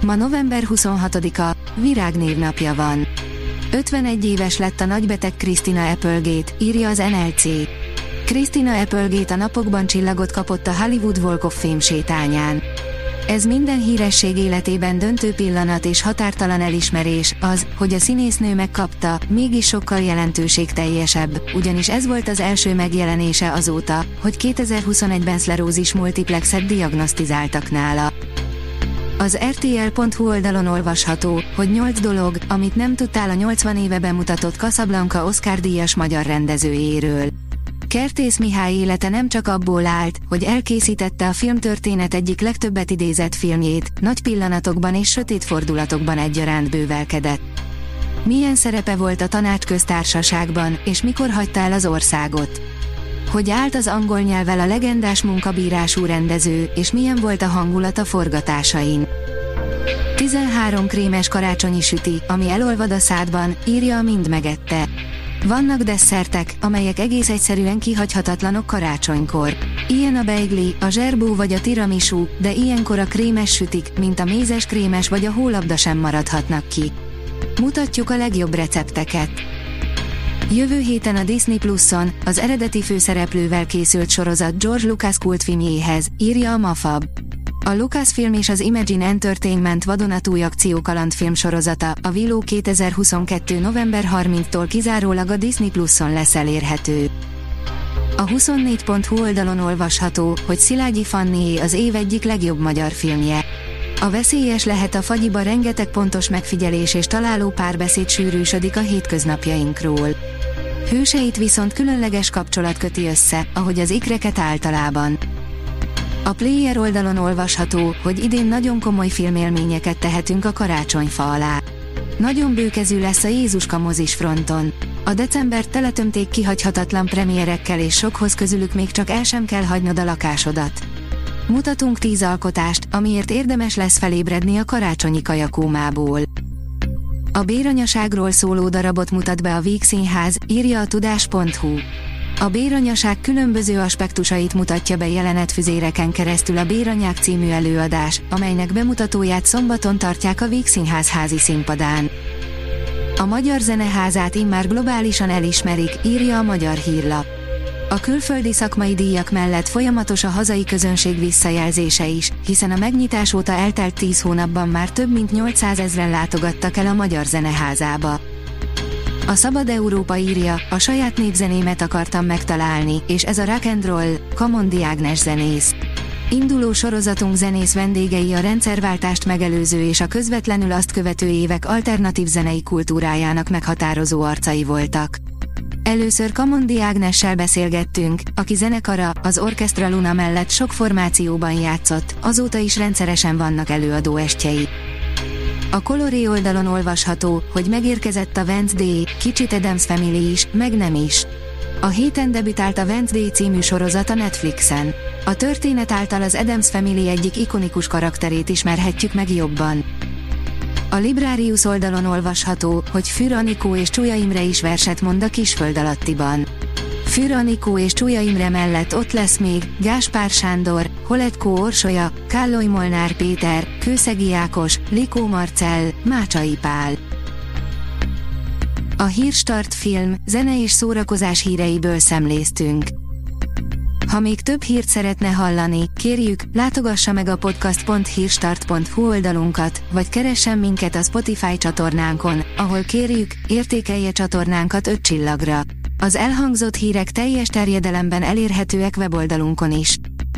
Ma november 26-a, virágnévnapja van. 51 éves lett a nagybeteg Christina Applegate, írja az NLC. Christina Applegate a napokban csillagot kapott a Hollywood Walk of Fame sétányán. Ez minden híresség életében döntő pillanat és határtalan elismerés, az, hogy a színésznő megkapta, mégis sokkal jelentőségteljesebb, ugyanis ez volt az első megjelenése azóta, hogy 2021-ben szlerózis multiplexet diagnosztizáltak nála. Az RTL.hu oldalon olvasható, hogy 8 dolog, amit nem tudtál a 80 éve bemutatott Casablanca Oscar díjas magyar rendezőjéről. Kertész Mihály élete nem csak abból állt, hogy elkészítette a filmtörténet egyik legtöbbet idézett filmjét, nagy pillanatokban és sötét fordulatokban egyaránt bővelkedett. Milyen szerepe volt a tanácsköztársaságban, és mikor hagyta el az országot? hogy állt az angol nyelvel a legendás munkabírású rendező, és milyen volt a hangulat a forgatásain. 13 krémes karácsonyi süti, ami elolvad a szádban, írja a mind megette. Vannak desszertek, amelyek egész egyszerűen kihagyhatatlanok karácsonykor. Ilyen a beigli, a zserbó vagy a tiramisu, de ilyenkor a krémes sütik, mint a mézes krémes vagy a hólabda sem maradhatnak ki. Mutatjuk a legjobb recepteket. Jövő héten a Disney Plus-on az eredeti főszereplővel készült sorozat George Lucas kultfilmjéhez, írja a Mafab. A Lucasfilm és az Imagine Entertainment vadonatúj akciókalandfilm sorozata, a Willow 2022. november 30-tól kizárólag a Disney Plus-on lesz elérhető. A 24.hu oldalon olvasható, hogy Szilágyi Fannié az év egyik legjobb magyar filmje. A veszélyes lehet a fagyiba rengeteg pontos megfigyelés és találó párbeszéd sűrűsödik a hétköznapjainkról. Hőseit viszont különleges kapcsolat köti össze, ahogy az ikreket általában. A player oldalon olvasható, hogy idén nagyon komoly filmélményeket tehetünk a karácsonyfa alá. Nagyon bőkezű lesz a Jézuska mozis fronton. A december teletömték kihagyhatatlan premierekkel és sokhoz közülük még csak el sem kell hagynod a lakásodat. Mutatunk tíz alkotást, amiért érdemes lesz felébredni a karácsonyi kajakómából. A béranyaságról szóló darabot mutat be a Víg Színház, írja a tudás.hu. A béranyaság különböző aspektusait mutatja be jelenetfüzéreken keresztül a Béranyák című előadás, amelynek bemutatóját szombaton tartják a Víg Színház házi színpadán. A Magyar Zeneházát immár globálisan elismerik, írja a Magyar Hírlap. A külföldi szakmai díjak mellett folyamatos a hazai közönség visszajelzése is, hiszen a megnyitás óta eltelt 10 hónapban már több mint 800 ezren látogattak el a Magyar Zeneházába. A Szabad Európa írja, a saját népzenémet akartam megtalálni, és ez a rock and roll, Kamondi Ágnes zenész. Induló sorozatunk zenész vendégei a rendszerváltást megelőző és a közvetlenül azt követő évek alternatív zenei kultúrájának meghatározó arcai voltak. Először Kamondi Ágnessel beszélgettünk, aki zenekara, az Orchestra Luna mellett sok formációban játszott, azóta is rendszeresen vannak előadó estjei. A Coloré oldalon olvasható, hogy megérkezett a Wednesday, kicsit Adams Family is, meg nem is. A héten debütált a Wednesday című sorozat a Netflixen. A történet által az Adams Family egyik ikonikus karakterét ismerhetjük meg jobban. A Librarius oldalon olvasható, hogy Für Anikó és Csúlya Imre is verset mond a Kisföld alattiban. Für Anikó és Csúlya Imre mellett ott lesz még Gáspár Sándor, Holetkó Orsolya, Kállói Molnár Péter, Kőszegi Ákos, Likó Marcell, Mácsai Pál. A Hírstart film, zene és szórakozás híreiből szemléztünk. Ha még több hírt szeretne hallani, kérjük, látogassa meg a podcast.hírstart.hu oldalunkat, vagy keressen minket a Spotify csatornánkon, ahol kérjük, értékelje csatornánkat 5 csillagra. Az elhangzott hírek teljes terjedelemben elérhetőek weboldalunkon is.